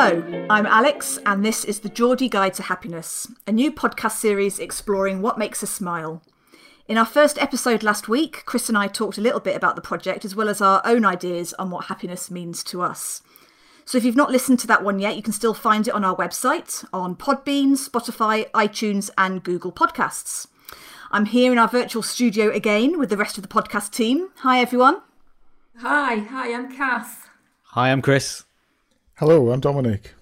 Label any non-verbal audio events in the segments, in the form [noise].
Hello, I'm Alex, and this is the Geordie Guide to Happiness, a new podcast series exploring what makes us smile. In our first episode last week, Chris and I talked a little bit about the project as well as our own ideas on what happiness means to us. So if you've not listened to that one yet, you can still find it on our website, on Podbean, Spotify, iTunes, and Google Podcasts. I'm here in our virtual studio again with the rest of the podcast team. Hi, everyone. Hi, hi, I'm Kath. Hi, I'm Chris. Hello, I'm Dominic.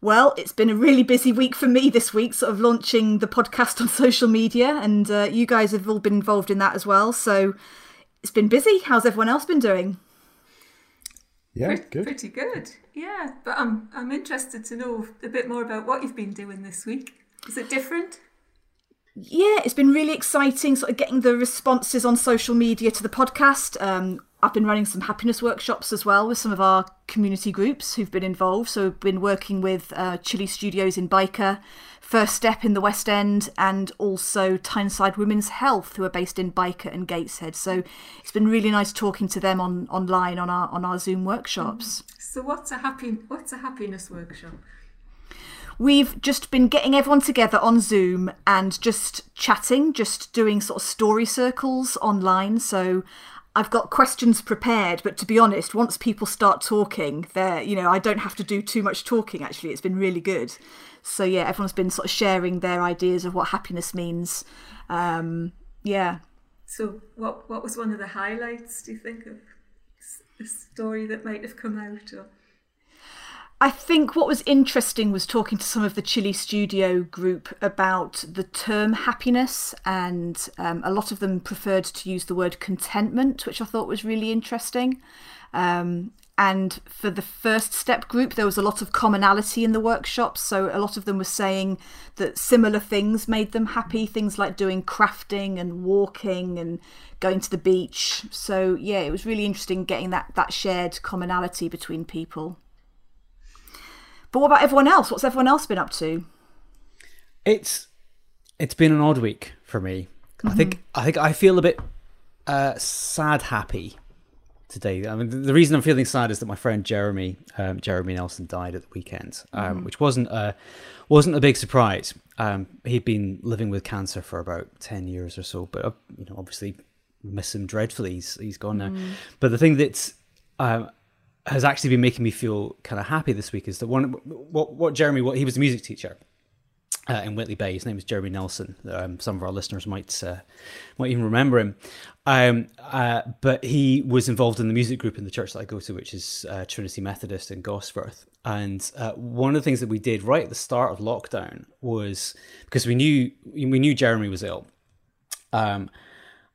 Well, it's been a really busy week for me this week, sort of launching the podcast on [laughs] social media, and uh, you guys have all been involved in that as well. So it's been busy. How's everyone else been doing? Yeah, pretty, good. Pretty good. Yeah, but I'm I'm interested to know a bit more about what you've been doing this week. Is it different? Yeah, it's been really exciting, sort of getting the responses on social media to the podcast. Um, I've been running some happiness workshops as well with some of our community groups who've been involved. So we've been working with uh, Chilli Studios in Byker, First Step in the West End, and also Tyneside Women's Health, who are based in Byker and Gateshead. So it's been really nice talking to them on online on our on our Zoom workshops. So what's a happy what's a happiness workshop? We've just been getting everyone together on Zoom and just chatting, just doing sort of story circles online. So I've got questions prepared, but to be honest, once people start talking, they're, you know, I don't have to do too much talking actually. It's been really good. So yeah, everyone's been sort of sharing their ideas of what happiness means. Um, yeah. So what what was one of the highlights, do you think, of a story that might have come out or I think what was interesting was talking to some of the Chilli Studio group about the term happiness, and um, a lot of them preferred to use the word contentment, which I thought was really interesting. Um, and for the first step group, there was a lot of commonality in the workshops. So a lot of them were saying that similar things made them happy, things like doing crafting and walking and going to the beach. So yeah, it was really interesting getting that that shared commonality between people. But what about everyone else? What's everyone else been up to? It's it's been an odd week for me. Mm-hmm. I think I think I feel a bit uh, sad happy today. I mean, the reason I'm feeling sad is that my friend Jeremy um, Jeremy Nelson died at the weekend, um, mm-hmm. which wasn't a wasn't a big surprise. Um, he'd been living with cancer for about ten years or so, but uh, you know, obviously miss him dreadfully. He's he's gone now. Mm. But the thing that's um, has actually been making me feel kind of happy this week is that one what what Jeremy what he was a music teacher uh, in Whitley Bay. His name is Jeremy Nelson. Um, some of our listeners might uh, might even remember him. Um, uh, but he was involved in the music group in the church that I go to, which is uh, Trinity Methodist in Gosforth. And uh, one of the things that we did right at the start of lockdown was because we knew we knew Jeremy was ill, um,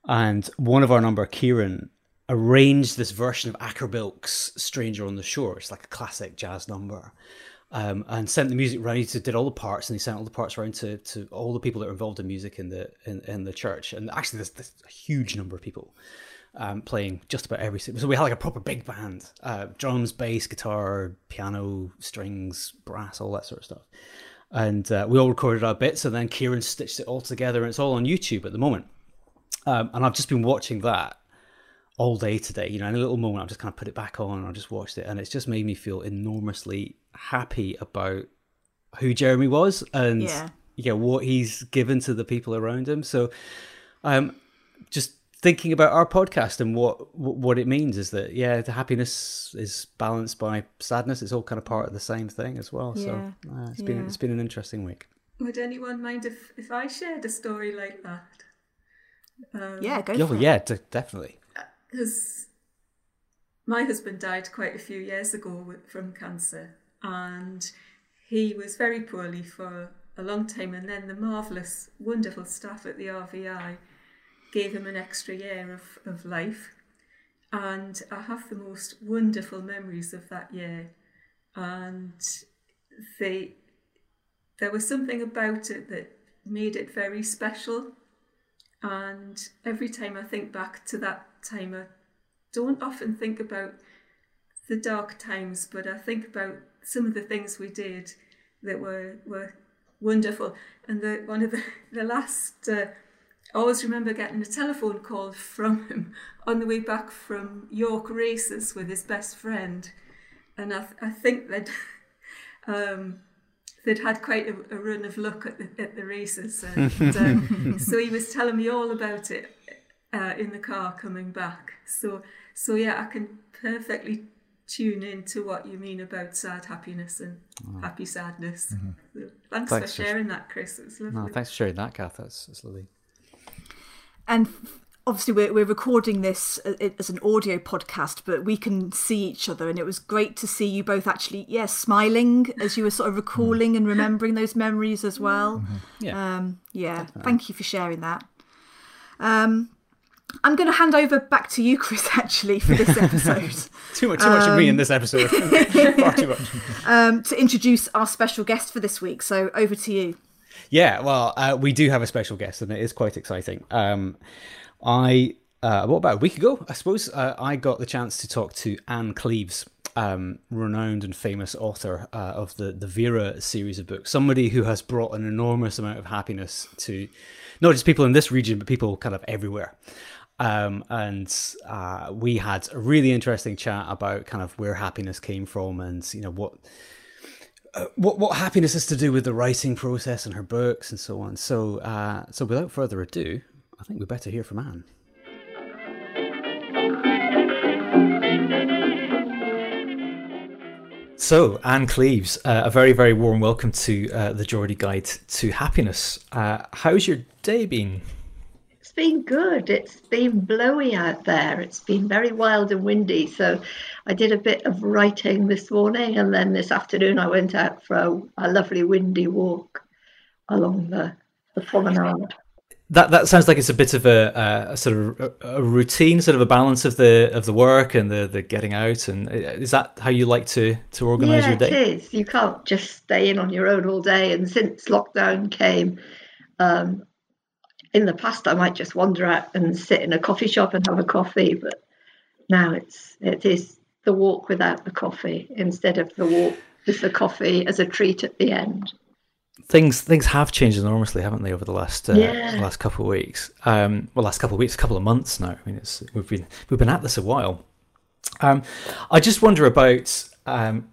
and one of our number, Kieran, arranged this version of Acker Bilk's Stranger on the Shore. It's like a classic jazz number. Um, and sent the music around. He did all the parts, and he sent all the parts around to, to all the people that are involved in music in the in, in the church. And actually, there's, there's a huge number of people um, playing just about every. So we had like a proper big band: uh, drums, bass, guitar, piano, strings, brass, all that sort of stuff. And uh, we all recorded our bits, and then Kieran stitched it all together, and it's all on YouTube at the moment. Um, and I've just been watching that all day today. You know, in a little moment, I've just kind of put it back on and I just watched it, and it's just made me feel enormously happy about who Jeremy was and yeah, yeah what he's given to the people around him. So, um, just thinking about our podcast and what what it means is that yeah, the happiness is balanced by sadness. It's all kind of part of the same thing as well. Yeah. So uh, it's yeah. been it's been an interesting week. Would anyone mind if if I shared a story like that? Um, yeah, go. Oh, yeah, d- definitely because my husband died quite a few years ago from cancer, and he was very poorly for a long time. And then the marvelous, wonderful staff at the RVI gave him an extra year of, of life. And I have the most wonderful memories of that year. And they, there was something about it that made it very special. And every time I think back to that time, I don't often think about the dark times, but I think about some of the things we did that were were wonderful. And the one of the [laughs] the last, uh, I always remember getting a telephone call from him on the way back from York races with his best friend, and I, th- I think that [laughs] um, they'd had quite a, a, run of luck at the, at the races. And [laughs] um, so he was telling me all about it uh, in the car coming back. So, so yeah, I can perfectly tune in to what you mean about sad happiness and oh. happy sadness. Mm-hmm. So thanks, thanks, for sharing for, that, Chris. It lovely. No, thanks for sharing that, Kath. That's, that's lovely. And obviously we're, we're recording this uh, as an audio podcast but we can see each other and it was great to see you both actually yes yeah, smiling as you were sort of recalling and remembering those memories as well mm-hmm. yeah um, yeah Definitely. thank you for sharing that um, I'm going to hand over back to you, Chris, [laughs] actually, for this [laughs] episode. too much, too much um, of me in this episode. [laughs] Far too much. Um, to introduce our special guest for this week. So over to you. Yeah, well, uh, we do have a special guest, and it is quite exciting. Um, I uh, what about a week ago? I suppose uh, I got the chance to talk to Ann Cleeves, um, renowned and famous author uh, of the the Vera series of books. Somebody who has brought an enormous amount of happiness to not just people in this region, but people kind of everywhere. Um, and uh, we had a really interesting chat about kind of where happiness came from, and you know what. Uh, what what happiness is to do with the writing process and her books and so on. So uh, so without further ado, I think we better hear from Ann. So, Ann Cleeves, uh, a very, very warm welcome to uh, the Geordie Guide to Happiness. Uh, how's your day been? It's been good. It's been blowy out there. It's been very wild and windy. So, I did a bit of writing this morning, and then this afternoon I went out for a, a lovely windy walk along the, the promenade that that sounds like it's a bit of a, a sort of a, a, routine, sort of a balance of the of the work and the the getting out. And uh, is that how you like to to organise yeah, your day? it is. You can't just stay in on your own all day. And since lockdown came, um, in the past I might just wander out and sit in a coffee shop and have a coffee, but now it's it is the walk without the coffee instead of the walk with the coffee as a treat at the end things things have changed enormously, haven't they, over the last uh, yeah. last couple of weeks? Um, well, last couple of weeks, a couple of months now. I mean, it's we've been we've been at this a while. Um, I just wonder about. Um,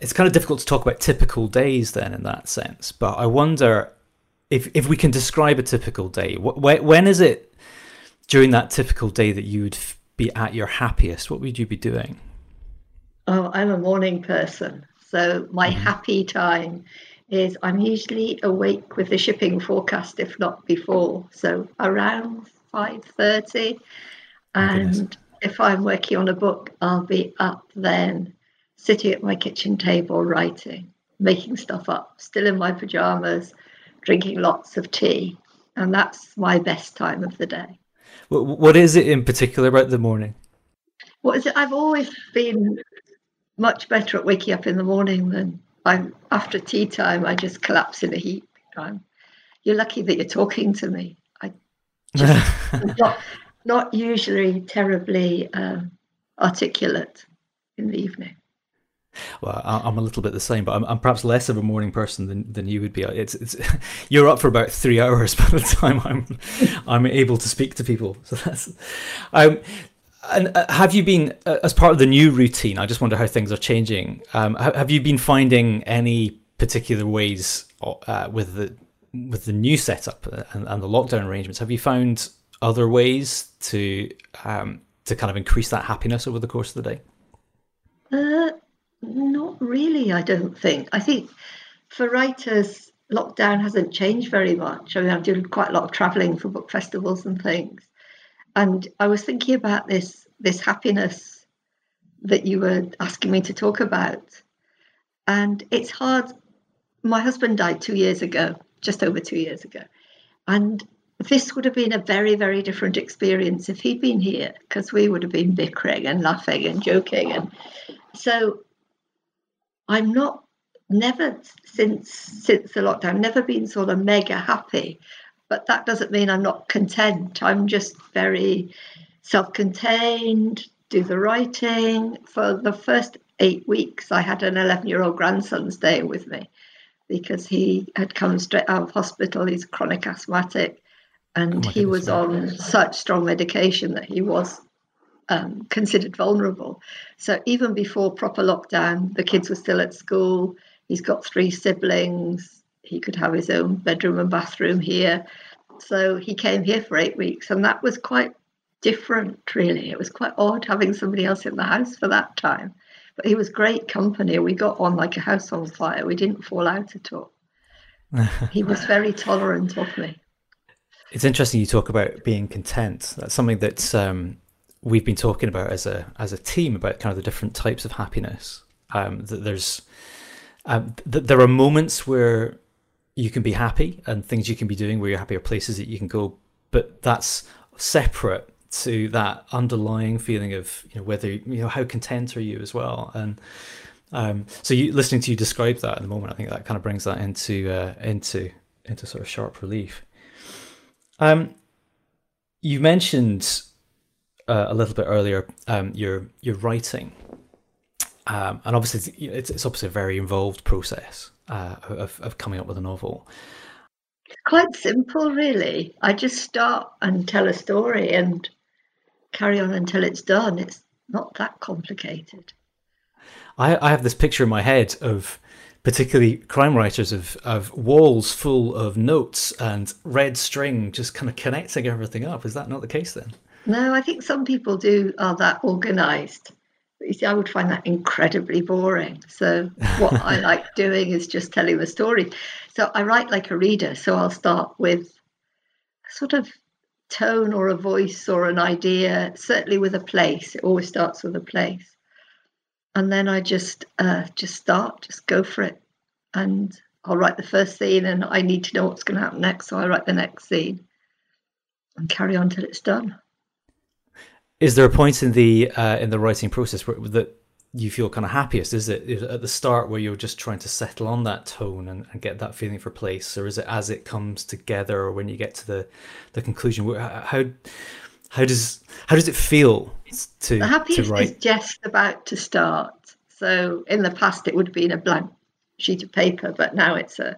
it's kind of difficult to talk about typical days then in that sense, but I wonder if if we can describe a typical day. Wh- when is it during that typical day that you would be at your happiest? What would you be doing? Oh, I'm a morning person, so my mm-hmm. happy time is I'm usually awake with the shipping forecast, if not before. So around 5.30. And if I'm working on a book, I'll be up then, sitting at my kitchen table writing, making stuff up, still in my pajamas, drinking lots of tea. And that's my best time of the day. What is it in particular about the morning? What is it? I've always been much better at waking up in the morning than I'm after tea time. I just collapse in a heap. I'm, you're lucky that you're talking to me. I just [laughs] not, not usually terribly um, articulate in the evening. Well, I'm a little bit the same, but I'm, I'm, perhaps less of a morning person than, than you would be. It's, it's [laughs] you're up for about three hours [laughs] by the time I'm I'm able to speak to people. So that's um, and uh, have you been, uh, as part of the new routine? I just wonder how things are changing. Um, have you been finding any particular ways uh, with the with the new setup and, and, the lockdown arrangements? Have you found other ways to um, to kind of increase that happiness over the course of the day? Uh, not really. I don't think. I think for writers, lockdown hasn't changed very much. I mean, I've done quite a lot of travelling for book festivals and things and I was thinking about this this happiness that you were asking me to talk about. And it's hard. My husband died two years ago, just over two years ago. And this would have been a very, very different experience if he'd been here, because we would have been bickering and laughing and joking. And so I'm not never since since the lockdown, never been sort of mega happy but that doesn't mean I'm not content. I'm just very self contained, do the writing. For the first eight weeks, I had an 11 year old grandson staying with me because he had come straight out of hospital. He's chronic asthmatic and oh he was on such strong medication that he was um, considered vulnerable. So even before proper lockdown, the kids were still at school He's got three siblings. He could have his own bedroom and bathroom here. So he came here for eight weeks, and that was quite different, really. It was quite odd having somebody else in the house for that time. But he was great company. We got on like a house on fire. We didn't fall out at all. [laughs] he was very tolerant of me. It's interesting you talk about being content. That's something that um, we've been talking about as a as a team about kind of the different types of happiness. Um, that there's um, th- there are moments where you can be happy and things you can be doing where you're happy or places that you can go, but that's separate to that underlying feeling of you know whether you know how content are you as well and um, so you listening to you describe that at the moment i think that kind of brings that into uh, into into sort of sharp relief um, you mentioned uh, a little bit earlier um, your your writing um, and obviously it's, it's obviously a very involved process uh, of, of coming up with a novel it's quite simple really i just start and tell a story and carry on until it's done. It's not that complicated. I, I have this picture in my head of particularly crime writers of, of walls full of notes and red string just kind of connecting everything up. Is that not the case then? No, I think some people do are that organized. You see, I would find that incredibly boring. So [laughs] what I like doing is just telling the story. So I write like a reader. So I'll start with sort of tone or a voice or an idea, certainly with a place. It always starts with a place. And then I just uh, just start, just go for it. And I'll write the first scene and I need to know what's going to happen next. So I write the next scene and carry on till it's done. Is there a point in the uh, in the writing process where that you feel kind of happiest? Is it, is it at the start where you're just trying to settle on that tone and, and, get that feeling for place, or is it as it comes together, or when you get to the the conclusion? How how does how does it feel to the happiest to write? is just about to start. So in the past, it would have been a blank sheet of paper, but now it's a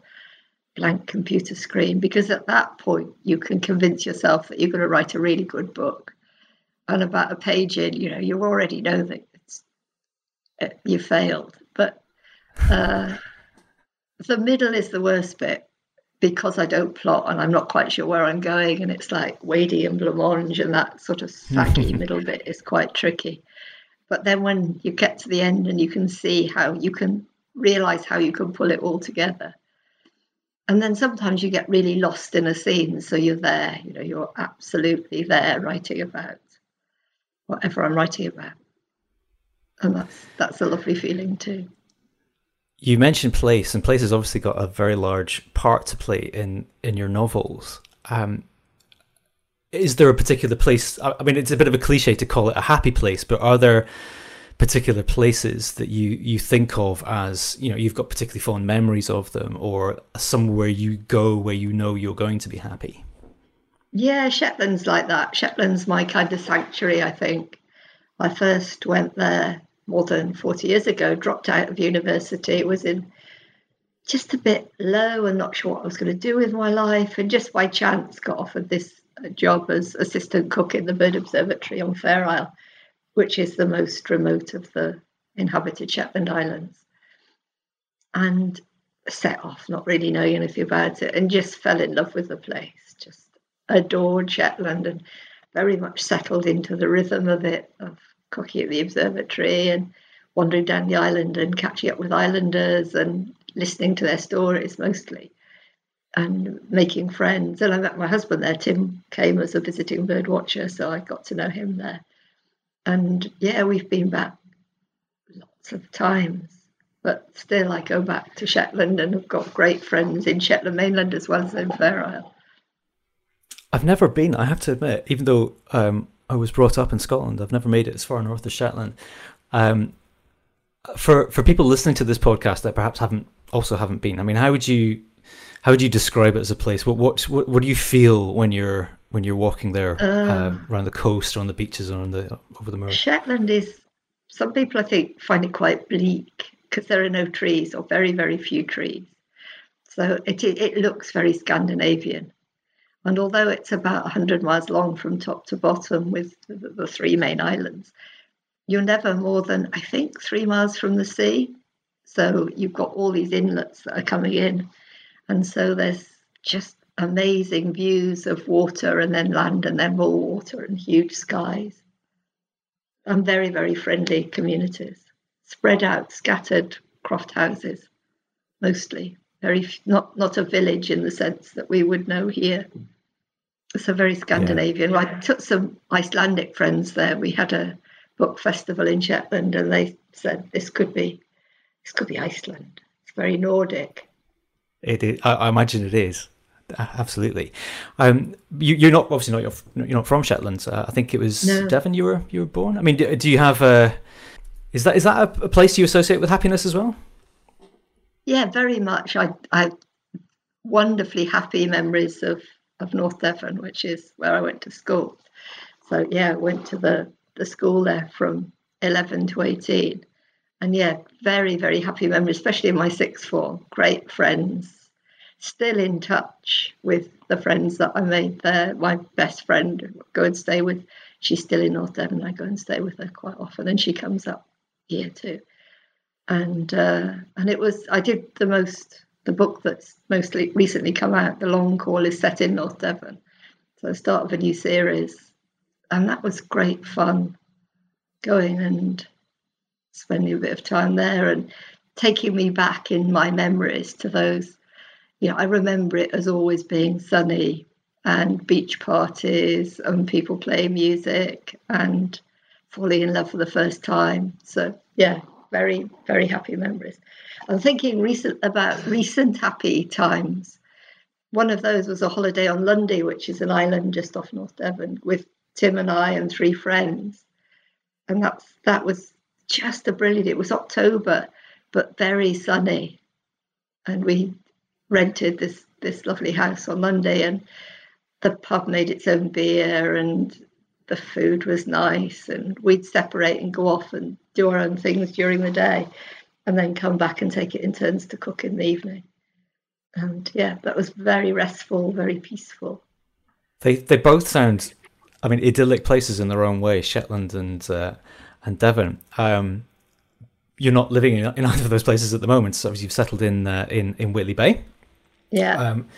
blank computer screen because at that point you can convince yourself that you're going to write a really good book and about a page in you know you already know that you failed. But uh, the middle is the worst bit because I don't plot and I'm not quite sure where I'm going, and it's like Wadey and blancmange, and that sort of saggy [laughs] middle bit is quite tricky. But then when you get to the end and you can see how you can realize how you can pull it all together. And then sometimes you get really lost in a scene, so you're there, you know, you're absolutely there writing about whatever I'm writing about and that's that's a lovely feeling too. You mentioned place, and place has obviously got a very large part to play in in your novels. Um, is there a particular place? I mean, it's a bit of a cliche to call it a happy place, but are there particular places that you you think of as you know you've got particularly fond memories of them, or somewhere you go where you know you're going to be happy? Yeah, Shetland's like that. Shetland's my kind of sanctuary. I think I first went there more than 40 years ago, dropped out of university, was in just a bit low and not sure what I was going to do with my life, and just by chance got offered this uh, job as assistant cook in the Bird Observatory on Fair Isle, which is the most remote of the inhabited Shetland Islands. And set off, not really knowing anything about it, and just fell in love with the place. Adored Shetland and very much settled into the rhythm of it, of cooking at the observatory and wandering down the island and catching up with islanders and listening to their stories mostly and making friends. And I met my husband there. Tim came as a visiting bird watcher, so I got to know him there. And yeah, we've been back lots of times, but still I go back to Shetland and have got great friends in Shetland mainland as well as in Fair Isle. I've never been, I have to admit, even though um, I was brought up in Scotland. I've never made it as far north as Shetland. Um, for for people listening to this podcast that perhaps haven't also haven't been, I mean, how would you how would you describe it as a place? What what what, what do you feel when you're when you're walking there uh, uh, around the coast or on the beaches or on the over the moor? Shetland is some people I think find it quite bleak because there are no trees or very very few trees. So it it looks very Scandinavian. And although it's about 100 miles long from top to bottom with the, three main islands, you're never more than, I think, three miles from the sea. So you've got all these inlets that are coming in. And so there's just amazing views of water and then land and then more water and huge skies. And very, very friendly communities, spread out, scattered croft houses, mostly. Very not not a village in the sense that we would know here. So very Scandinavian. Yeah. I took some Icelandic friends there. We had a book festival in Shetland, and they said this could be this could be Iceland. It's very Nordic. It is. I, I imagine it is. Absolutely. Um, you, are not obviously not you're, you're not from Shetland. Uh, I think it was no. Devon. You were you were born. I mean, do, do you have a? Is that is that a, a, place you associate with happiness as well? Yeah, very much. I I wonderfully happy memories of of North Devon, which is where I went to school. So yeah, I went to the the school there from 11 to 18. And yeah, very, very happy memories, especially in my sixth form. Great friends, still in touch with the friends that I made there. My best friend, go and stay with, she's still in North Devon. I go and stay with her quite often, and she comes up here too. And uh, and it was I did the most the book that's mostly recently come out. The long call is set in North Devon, so the start of a new series. And that was great fun going and spending a bit of time there and taking me back in my memories to those you know i remember it as always being sunny and beach parties and people playing music and falling in love for the first time. So yeah very very happy memories i'm thinking recent about recent happy times one of those was a holiday on lundy which is an island just off north devon with Tim and I and three friends. And that's that was just a brilliant. It was October, but very sunny. And we rented this this lovely house on Lundy and the pub made its own beer and the food was nice and we'd separate and go off and do our own things during the day and then come back and take it in turns to cook in the evening. And yeah, that was very restful, very peaceful. They they both sound I mean, idyllic places in their own way, Shetland and uh, and Devon. Um, you're not living in, in, either of those places at the moment, so you've settled in uh, in in Whitley Bay. Yeah. Um,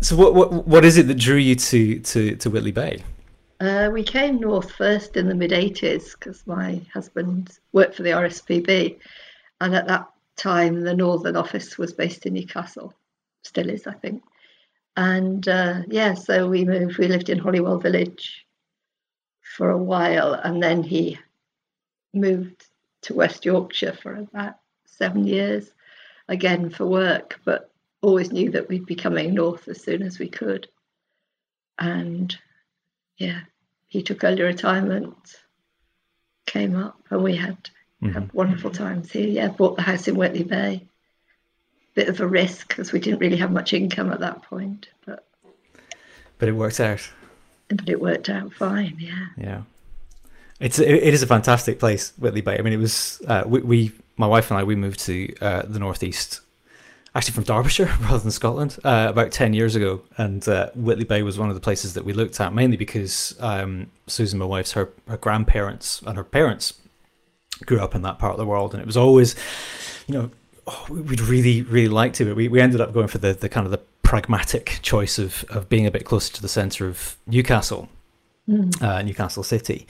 so what what what is it that drew you to to to Whitley Bay? Uh, we came north first in the mid '80s because my husband worked for the RSPB, and at that time the northern office was based in Newcastle, still is, I think. And uh, yeah, so we moved, we lived in Holywell Village for a while, and then he moved to West Yorkshire for about seven years, again for work, but always knew that we'd be coming north as soon as we could. And yeah, he took early retirement, came up, and we had, mm-hmm. had wonderful times here. Yeah, bought the house in Whitley Bay bit of a risk because we didn't really have much income at that point. But but it worked out. But it worked out fine. Yeah. Yeah. It's it, it is a fantastic place, Whitley Bay. I mean, it was uh, we, we my wife and I we moved to uh, the northeast, actually from Derbyshire [laughs] rather than Scotland, uh, about ten years ago, and uh, Whitley Bay was one of the places that we looked at mainly because um, Susan, my wife's her her grandparents and her parents grew up in that part of the world, and it was always, you know, oh, we'd really, really like to, but we, we ended up going for the, the kind of the pragmatic choice of, of being a bit closer to the centre of Newcastle, mm. uh, Newcastle City.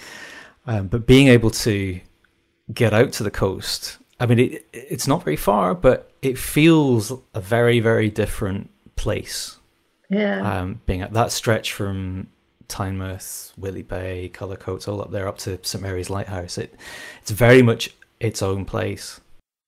Um, but being able to get out to the coast, I mean, it, it's not very far, but it feels a very, very different place. Yeah. Um, being at that stretch from Tynemouth, Whitley Bay, Cullercoats, all up there up to St Mary's Lighthouse, it it's very much its own place.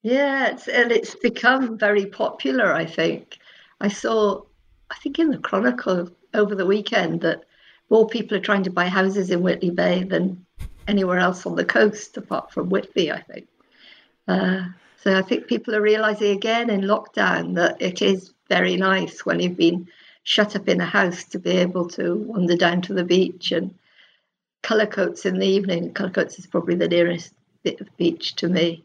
Yeah, it's, and it's become very popular, I think. I saw, I think in the Chronicle over the weekend that more people are trying to buy houses in Whitley Bay than anywhere else on the coast, apart from Whitby, I think. Uh, so I think people are realizing again in lockdown that it is very nice when you've been shut up in a house to be able to wander down to the beach and Cullercoats in the evening. Cullercoats is probably the nearest bit of beach to me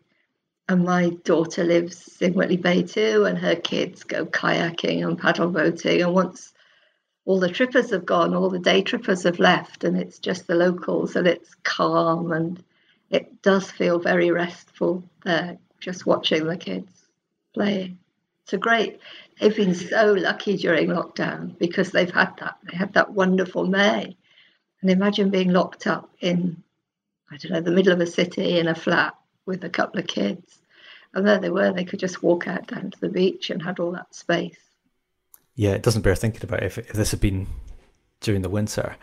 and my daughter lives in Whitley Bay too, and her kids go kayaking and paddle boating. And once all the trippers have gone, all the day trippers have left, and it's just the locals, and it's calm and it does feel very restful there. just watching the kids playing. It's a great. They've been so lucky during lockdown because they've had that. They had that wonderful May, and imagine being locked up in, I don't know, the middle of a city in a flat with a couple of kids, and there they were. They could just walk out down to the beach and had all that space. Yeah, it doesn't bear thinking about if, if this had been during the winter.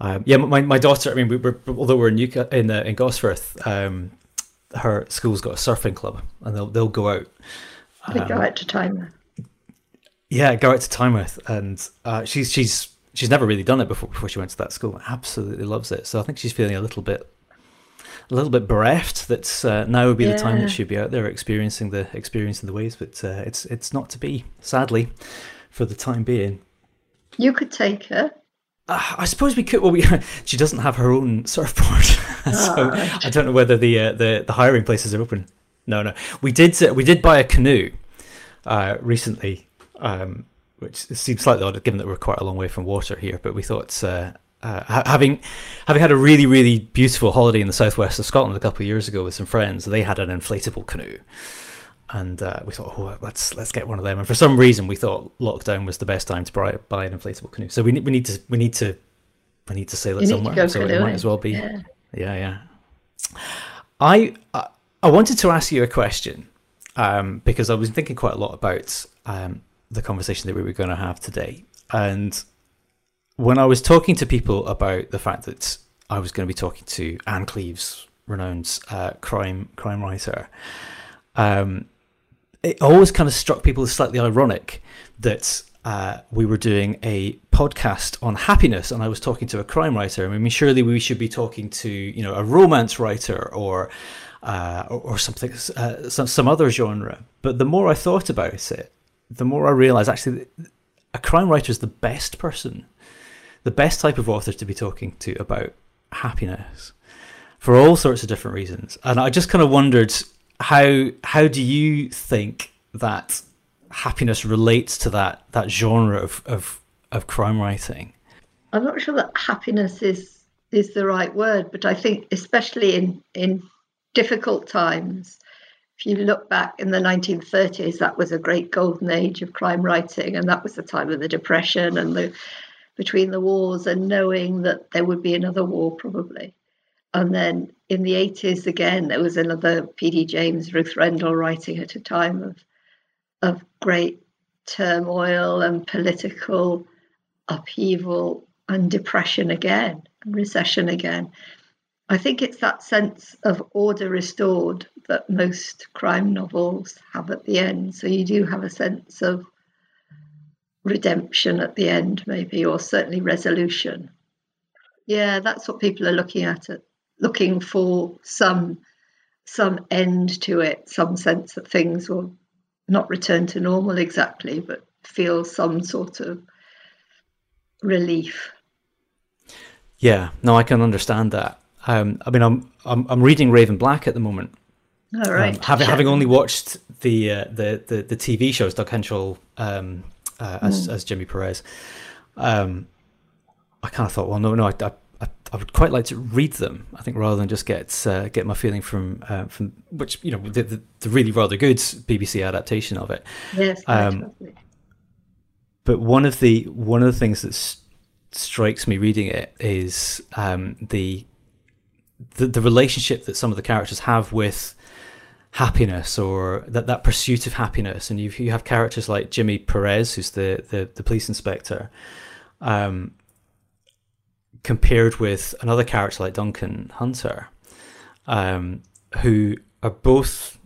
Um, yeah, my, my daughter. I mean, we were although we're in Newca- in uh, in Gosforth, um, her school's got a surfing club, and they'll they'll go out. They go out to Tynemouth. Yeah, go out to Tynemouth, and uh, she's she's she's never really done it before before she went to that school. Absolutely loves it. So I think she's feeling a little bit a little bit bereft that uh, now would be the time that she'd be out there experiencing the experiencing the waves, but uh, it's it's not to be, sadly, for the time being. You could take her. Uh, I suppose we could. Well, we, [laughs] she doesn't have her own surfboard, [laughs] so right. I don't know whether the uh, the the hiring places are open. No, no. We did uh, we did buy a canoe uh, recently, um, which seems slightly odd given that we're quite a long way from water here. But we thought. Uh, uh, ha- having having had a really really beautiful holiday in the southwest of Scotland a couple of years ago with some friends, they had an inflatable canoe, and uh, we thought, oh, let's let's get one of them. And for some reason, we thought lockdown was the best time to buy, buy an inflatable canoe. So we need we need to we need to we need to sail it You need to somewhere. so it might as well be. Yeah. Yeah, yeah. I I I wanted to ask you a question um, because I was thinking quite a lot about um, the conversation that we were going to have today, and when I was talking to people about the fact that I was going to be talking to Ann Cleeves, renowned uh, crime crime writer, um, it always kind of struck people as slightly ironic that uh, we were doing a podcast on happiness, and I was talking to a crime writer. I mean, surely we should be talking to you know a romance writer or uh, or, or something, uh, some some other genre. But the more I thought about it, the more I realised actually a crime writer is the best person, the best type of author to be talking to about happiness for all sorts of different reasons. And I just kind of wondered how how do you think that happiness relates to that that genre of of, of crime writing? I'm not sure that happiness is is the right word, but I think especially in in difficult times, if you look back in the 1930s, that was a great golden age of crime writing, and that was the time of the depression and the between the wars, and knowing that there would be another war probably. And then in the 80s again, there was another P.D. James, Ruth Rendell writing at a time of of great turmoil and political upheaval and depression again and recession again. I think it's that sense of order restored that most crime novels have at the end. So you do have a sense of redemption at the end, maybe, or certainly resolution. Yeah, that's what people are looking at it, looking for some some end to it, some sense that things will not return to normal exactly, but feel some sort of relief. Yeah, no, I can understand that. Um, I mean, I'm, I'm I'm reading Raven Black at the moment. All right. Um, having Sure. having only watched the uh, the, the the TV shows, Doug Henshall um, uh, as as Jimmy Perez, um, I kind of thought, well, no, no, I, I I I would quite like to read them. I think rather than just get uh, get my feeling from uh, from which you know the, the the really rather good BBC adaptation of it. yes, um. But one of the one of the things that s- strikes me reading it is um, the, the the relationship that some of the characters have with happiness or that, that pursuit of happiness. And you you have characters like Jimmy Perez, who's the the, the police inspector, um, compared with another character like Duncan Hunter, um, who are both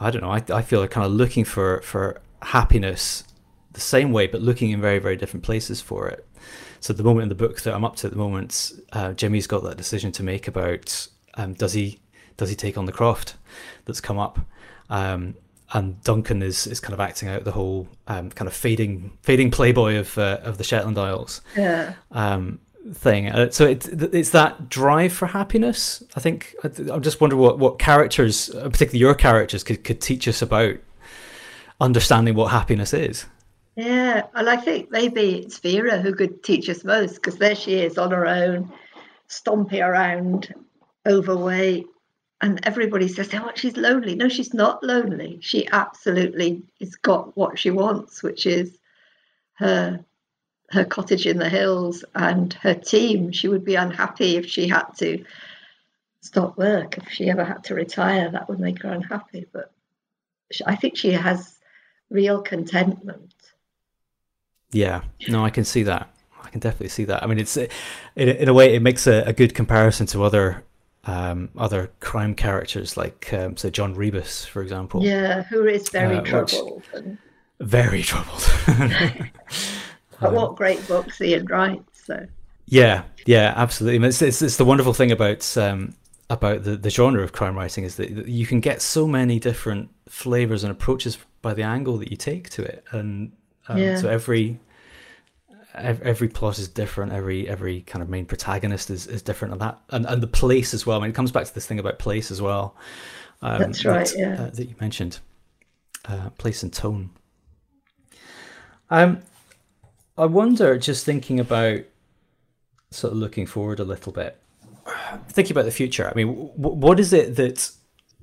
I don't know. I, I feel are kind of looking for for happiness the same way, but looking in very very different places for it. So the moment in the book that I'm up to at the moment, uh, Jimmy's got that decision to make about um, does he does he take on the croft that's come up, um, and Duncan is is kind of acting out the whole um, kind of fading fading playboy of uh, of the Shetland Isles Yeah. um, thing. Uh, so it, it's that drive for happiness. I think I, I'm just wondering what what characters, uh, particularly your characters, could could teach us about understanding what happiness is. Yeah, and I think maybe it's Vera who could teach us most because there she is on her own, stomping around, overweight, and everybody says, "Oh, she's lonely." No, she's not lonely. She absolutely has got what she wants, which is her her cottage in the hills and her team. She would be unhappy if she had to stop work. If she ever had to retire, that would make her unhappy. But I think she has real contentment. Yeah, no, I can see that. I can definitely see that. I mean, it's in, in a way it makes a, a good comparison to other um, other crime characters like um, say John Rebus, for example. Yeah, who is very Uh, troubled. And, Very [laughs] troubled. [laughs] but what great books Ian writes. So Yeah, yeah, absolutely. It's, it's, it's the wonderful thing about um, about the, the genre of crime writing is that you can get so many different flavors and approaches by the angle that you take to it, and um, Yeah. so every every plot is different. Every every kind of main protagonist is, is different, and that and, and the place as well. I mean, it comes back to this thing about place as well. Um, That's right, that, yeah. uh, that you mentioned, uh, place and tone. Um, I wonder, just thinking about sort of looking forward a little bit, thinking about the future. I mean, w- what is it that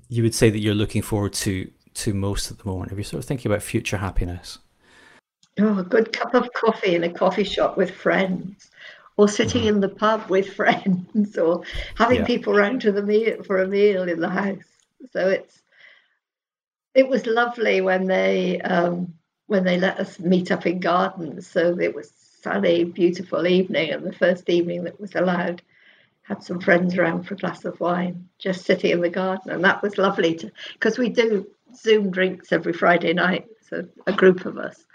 you would say that you're looking forward to to most at the moment? If you're sort of thinking about future happiness, Oh, a good cup of coffee in a coffee shop with friends, or sitting in the pub with [laughs] friends, or having Yeah. people round to the meal for a meal in the house. So it's it was lovely when they um, when they let us meet up in gardens. So it was sunny, beautiful evening, and the first evening that was allowed, had some friends around for a glass of wine, just sitting in the garden, and that was lovely because we do Zoom drinks every Friday night, so a group of us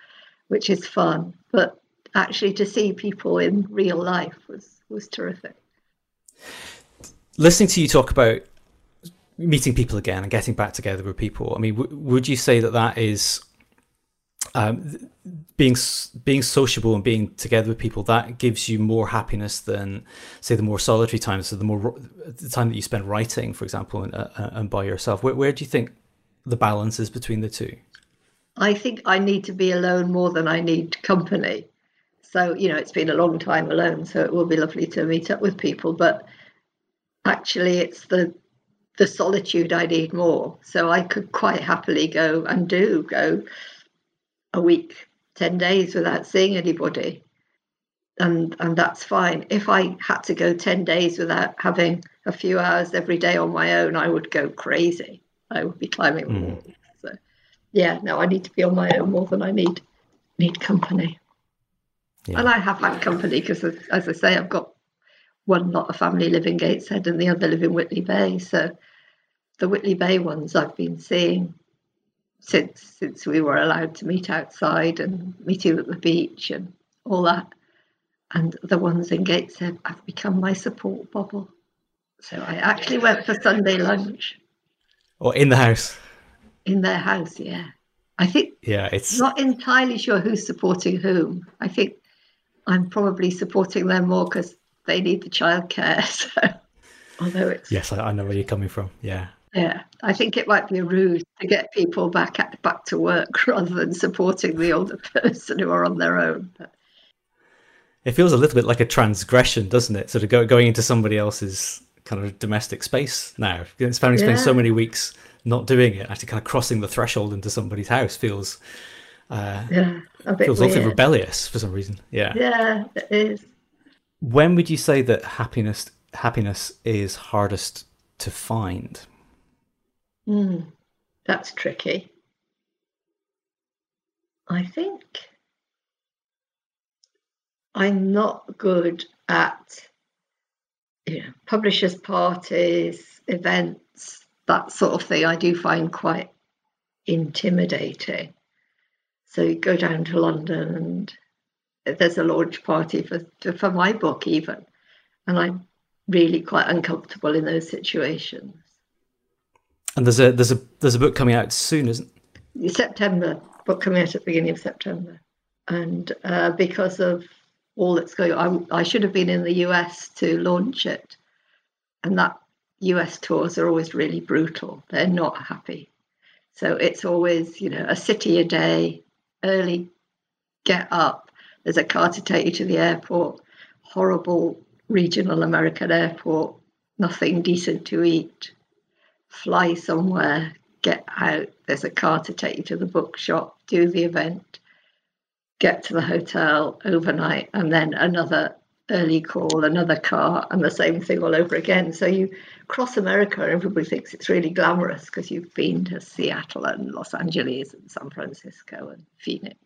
which is fun. But actually, to see people in real life was was terrific. listening to you talk about meeting people again and getting back together with people. I mean, w- would you say that that is um, being being sociable and being together with people that gives you more happiness than say the more solitary times so the more the time that you spend writing for example and, uh, uh, and by yourself where, where do you think the balance is between the two I think I need to be alone more than I need company. So, you know, it's been a long time alone, so it will be lovely to meet up with people. But actually, it's the the solitude I need more. So I could quite happily go and do go a week, 10 days without seeing anybody. And and that's fine. If I had to go 10 days without having a few hours every day on my own, I would go crazy. I would be climbing Mm. walls. So yeah, no, I need to be on my own more than I need need company. Yeah. And I have had company because, as, I say, I've got one lot of family live in Gateshead and the other live in Whitley Bay. So the Whitley Bay ones I've been seeing since since we were allowed to meet outside and meet meeting at the beach and all that. And the ones in Gateshead have become my support bubble. So I actually went for Sunday lunch or in the house in their house. Yeah, I think yeah it's not entirely sure who's supporting whom. I think I'm probably supporting them more because they need the childcare. [laughs] So, although it's yes I, I know where you're coming from yeah yeah, I think it might be a ruse to get people back at, back to work [laughs] rather than supporting the older [laughs] person who are on their own. But it feels a little bit like a transgression doesn't it sort of go, going into somebody else's kind of domestic space now it's having spent so many weeks not doing it actually kind of crossing the threshold into somebody's house feels uh, yeah, a bit feels awfully rebellious for some reason yeah. Yeah, it is. when would you say that happiness happiness is hardest to find Mm, that's tricky. I think I'm not good at you know, publishers' parties, events, that sort of thing. I do find quite intimidating. So you go down to London and there's a launch party for for my book even, and I'm really quite uncomfortable in those situations. And there's a there's a there's a book coming out soon isn't September, book coming out at the beginning of September. And uh, because of all that's going on, I, I should have been in the US to launch it. And that US tours are always really brutal. They're not happy. So it's always, you know, a city a day, early get up. There's a car to take you to the airport, horrible regional American airport, nothing decent to eat fly somewhere, get out, there's a car to take you to the bookshop, do the event, get to the hotel overnight, and then another early call, another car, and the same thing all over again. So you cross America, and everybody thinks it's really glamorous because you've been to Seattle and Los Angeles and San Francisco and Phoenix.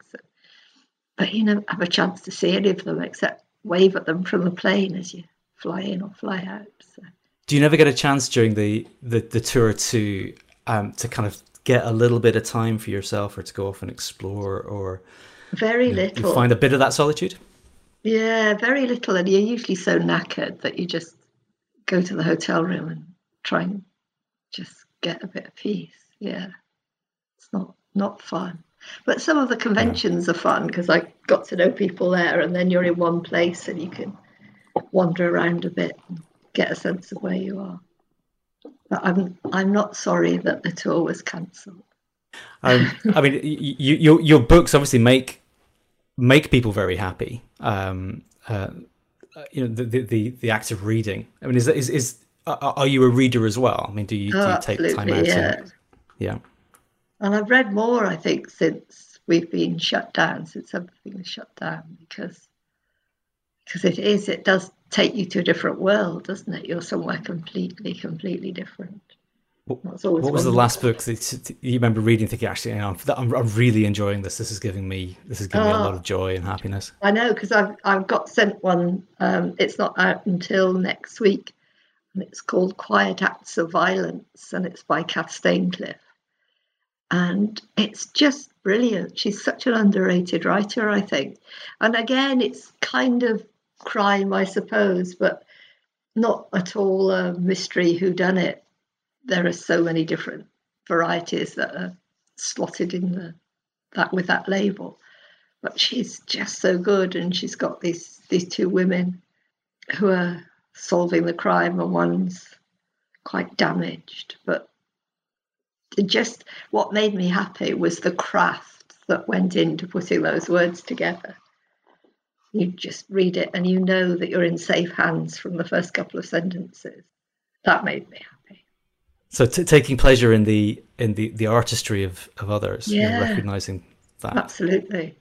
But you don't have a chance to see any of them except wave at them from the plane as you fly in or fly out. So. Do you never get a chance during the, the, the tour to um, to kind of get a little bit of time for yourself or to go off and explore or very you know, little. you find a bit of that solitude? Yeah, very little, and you're usually so knackered that you just go to the hotel room and try and just get a bit of peace. Yeah, it's not not fun, but some of the conventions are fun because I got to know people there, and then you're in one place and you can wander around a bit. and get a sense of where you are. But I'm I'm not sorry that the tour was cancelled. Um, I mean, you, your your books obviously make make people very happy. Um, uh, you know, the, the the act of reading. I mean, is is is are you a reader as well? I mean, do you, do you take time out? Yeah. To, yeah. And I've read more, I think, since we've been shut down, since everything was shut down, because because it is, it does take you to a different world, doesn't it? You're somewhere completely, completely different. What, what was the last book that you remember reading? Thinking, actually, you know, I'm, I'm really enjoying this. This is giving me this is giving me a lot of joy and happiness. I know because I've I've got sent one. Um, it's not out until next week, and it's called Quiet Acts of Violence, and it's by Kath Staincliffe, and it's just brilliant. She's such an underrated writer, I think. And again, it's kind of crime, I suppose, but not at all a mystery who done it there are so many different varieties that are slotted in the that with that label. But she's just so good, and she's got these these two women who are solving the crime, and one's quite damaged. But just what made me happy was the craft that went into putting those words together. You just read it, and you know that you're in safe hands from the first couple of sentences. That made me happy. So t- taking pleasure in the in the, the artistry of, of others, yeah, recognizing that absolutely.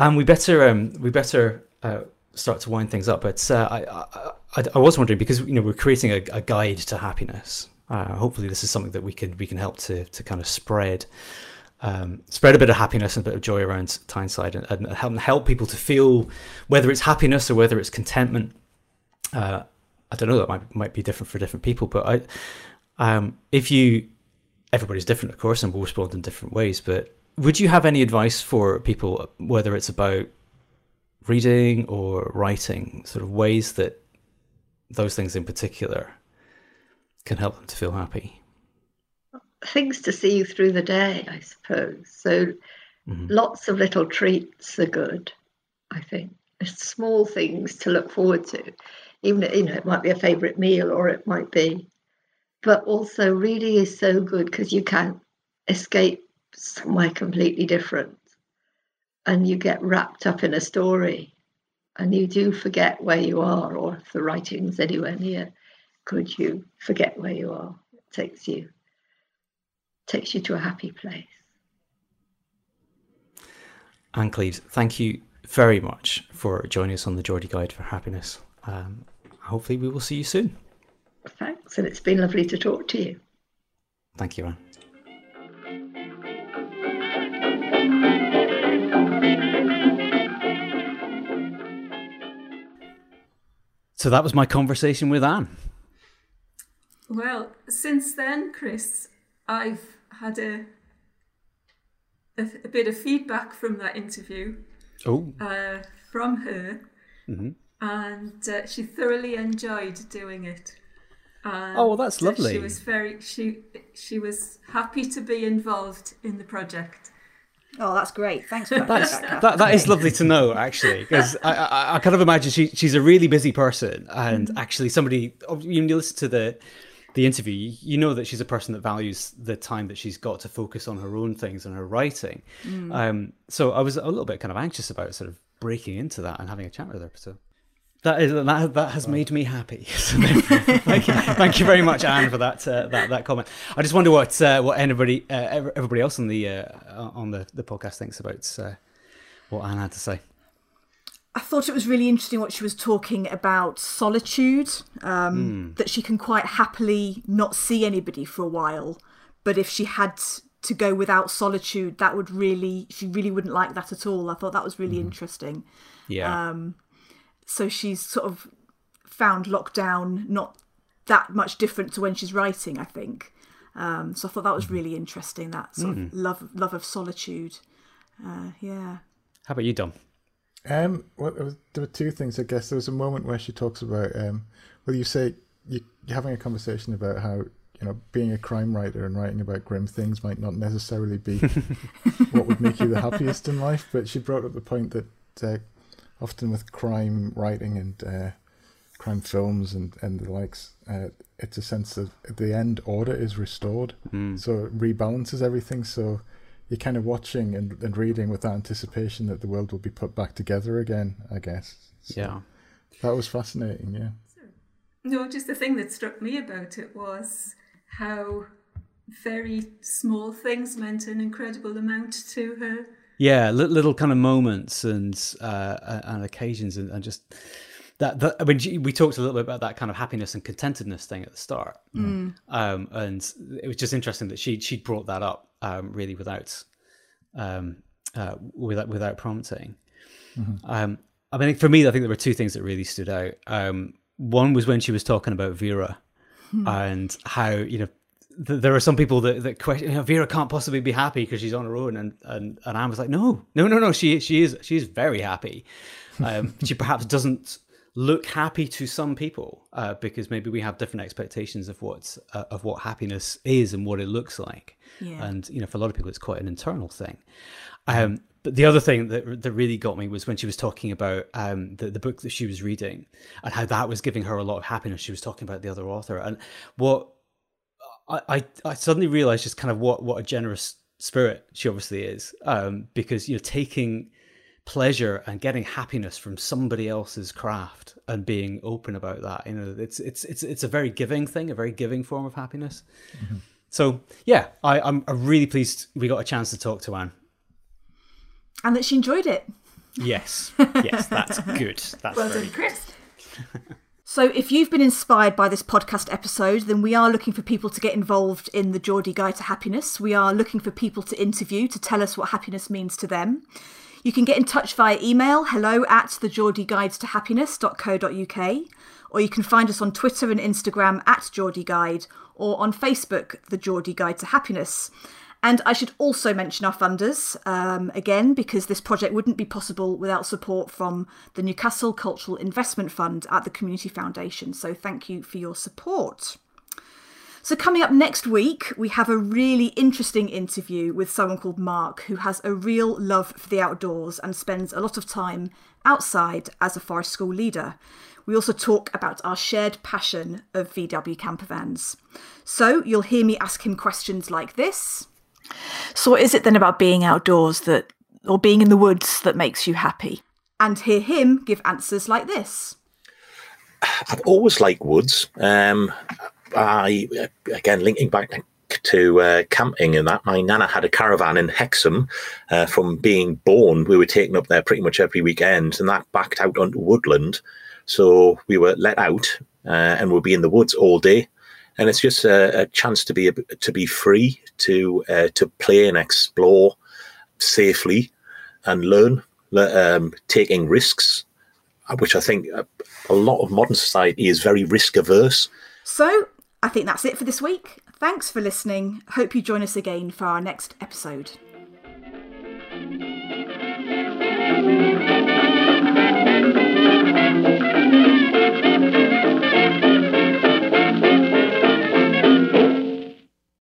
And we better um, we better uh, start to wind things up. But uh, I, I, I was wondering because you know we're creating a, a guide to happiness. Uh, hopefully, this is something that we can we can help to to kind of spread. Um, spread a bit of happiness and a bit of joy around Tyneside and, and help, help people to feel whether it's happiness or whether it's contentment. Uh, I don't know that might might be different for different people, but I um, if you, everybody's different, of course, and will respond in different ways. But would you have any advice for people, whether it's about reading or writing, sort of ways that those things in particular can help them to feel happy? Things to see you through the day, I suppose. So mm-hmm. lots of little treats are good, I think. Small things to look forward to. Even you know, it might be a favourite meal or it might be but also reading is so good because you can escape somewhere completely different and you get wrapped up in a story and you do forget where you are or if the writing's anywhere near could you forget where you are it takes you takes you to a happy place Ann Cleeves thank you very much for joining us on the geordie guide for happiness um, hopefully we will see you soon Thanks, and it's been lovely to talk to you. Thank you, Ann. So that was my conversation with Ann. Well, since then, Chris, I've had a a, a bit of feedback from that interview. Oh. Uh, from her, mm-hmm. and uh, she thoroughly enjoyed doing it. And oh, well, that's lovely. She was very she she was happy to be involved in the project. Oh, that's great. Thanks for that. That's, that, that is lovely to know, actually, because I, I, I, kind of imagine she, she's a really busy person, and mm-hmm. actually, somebody you listen to the the interview, you know that she's a person that values the time that she's got to focus on her own things and her writing. Mm. Um, so I was a little bit kind of anxious about sort of breaking into that and having a chat with her. So That is that, that has made me happy. [laughs] thank, you, thank you very much, Ann, for that uh, that that comment. I just wonder what uh, what anybody uh, everybody else on the uh, on the, the podcast thinks about uh, what Ann had to say. I thought it was really interesting what she was talking about solitude, um, mm. that she can quite happily not see anybody for a while, but if she had to go without solitude, that would really she really wouldn't like that at all. I thought that was really mm. interesting. Yeah. Um, so she's sort of found lockdown not that much different to when she's writing. I think. Um, so I thought that was mm-hmm. really interesting. That sort mm. of love love of solitude. Uh, yeah. How about you, Dom? Um, well, there, was, there, were two things. I guess there was a moment where she talks about, um, well, you say you, you're having a conversation about how you know being a crime writer and writing about grim things might not necessarily be [laughs] what would make you the happiest in life. But she brought up the point that uh, often with crime writing and uh, crime films and, and the likes, uh, it's a sense of the end order is restored. Mm. So it rebalances everything. So you're kind of watching and, and reading with that anticipation that the world will be put back together again, I guess. So yeah. That was fascinating, yeah. No, just the thing that struck me about it was how very small things meant an incredible amount to her yeah, little kind of moments and uh, and occasions, and, and just that, that I mean, we talked a little bit about that kind of happiness and contentedness thing at the start, mm. um, and it was just interesting that she she brought that up um, really without um, uh, without without prompting. Mm-hmm. Um, I mean, for me, I think there were two things that really stood out. Um, one was when she was talking about Vera hmm. and how you know there are some people that, that question you know, Vera can't possibly be happy because she's on her own, and and and I was like, no, no, no, no. She she is she is very happy. Um, [laughs] she perhaps doesn't look happy to some people uh, because maybe we have different expectations of what uh, of what happiness is and what it looks like. Yeah. And you know, for a lot of people, it's quite an internal thing. Um, but the other thing that that really got me was when she was talking about um, the the book that she was reading and how that was giving her a lot of happiness. She was talking about the other author and what I, I suddenly realized just kind of what what a generous spirit she obviously is um, because you know taking pleasure and getting happiness from somebody else's craft and being open about that you know it's it's it's it's a very giving thing a very giving form of happiness. Mm-hmm. so yeah I, I'm, I'm really pleased we got a chance to talk to Ann. And that she enjoyed it. Yes. Yes that's [laughs] good. That's well very done Chris. [laughs] So, if you've been inspired by this podcast episode, then we are looking for people to get involved in the Geordie Guide to Happiness. We are looking for people to interview to tell us what happiness means to them. You can get in touch via email hello at thegeordieguidetohappiness.co.uk, or you can find us on Twitter and Instagram at Geordie Guide, or on Facebook, The Geordie Guide to Happiness. And I should also mention our funders um, again, because this project wouldn't be possible without support from the Newcastle Cultural Investment Fund at the Community Foundation. So thank you for your support. So, coming up next week, we have a really interesting interview with someone called Mark, who has a real love for the outdoors and spends a lot of time outside as a forest school leader. We also talk about our shared passion of VW campervans. So, you'll hear me ask him questions like this so, what is it then about being outdoors that, or being in the woods that makes you happy? And hear him give answers like this. I've always liked woods. Um, I again linking back to uh, camping and that. My nana had a caravan in Hexham. Uh, from being born, we were taken up there pretty much every weekend, and that backed out onto woodland. So we were let out uh, and we'd be in the woods all day and it's just a, a chance to be a, to be free to uh, to play and explore safely and learn, um, taking risks, which I think a lot of modern society is very risk averse. So I think that's it for this week. Thanks for listening. Hope you join us again for our next episode.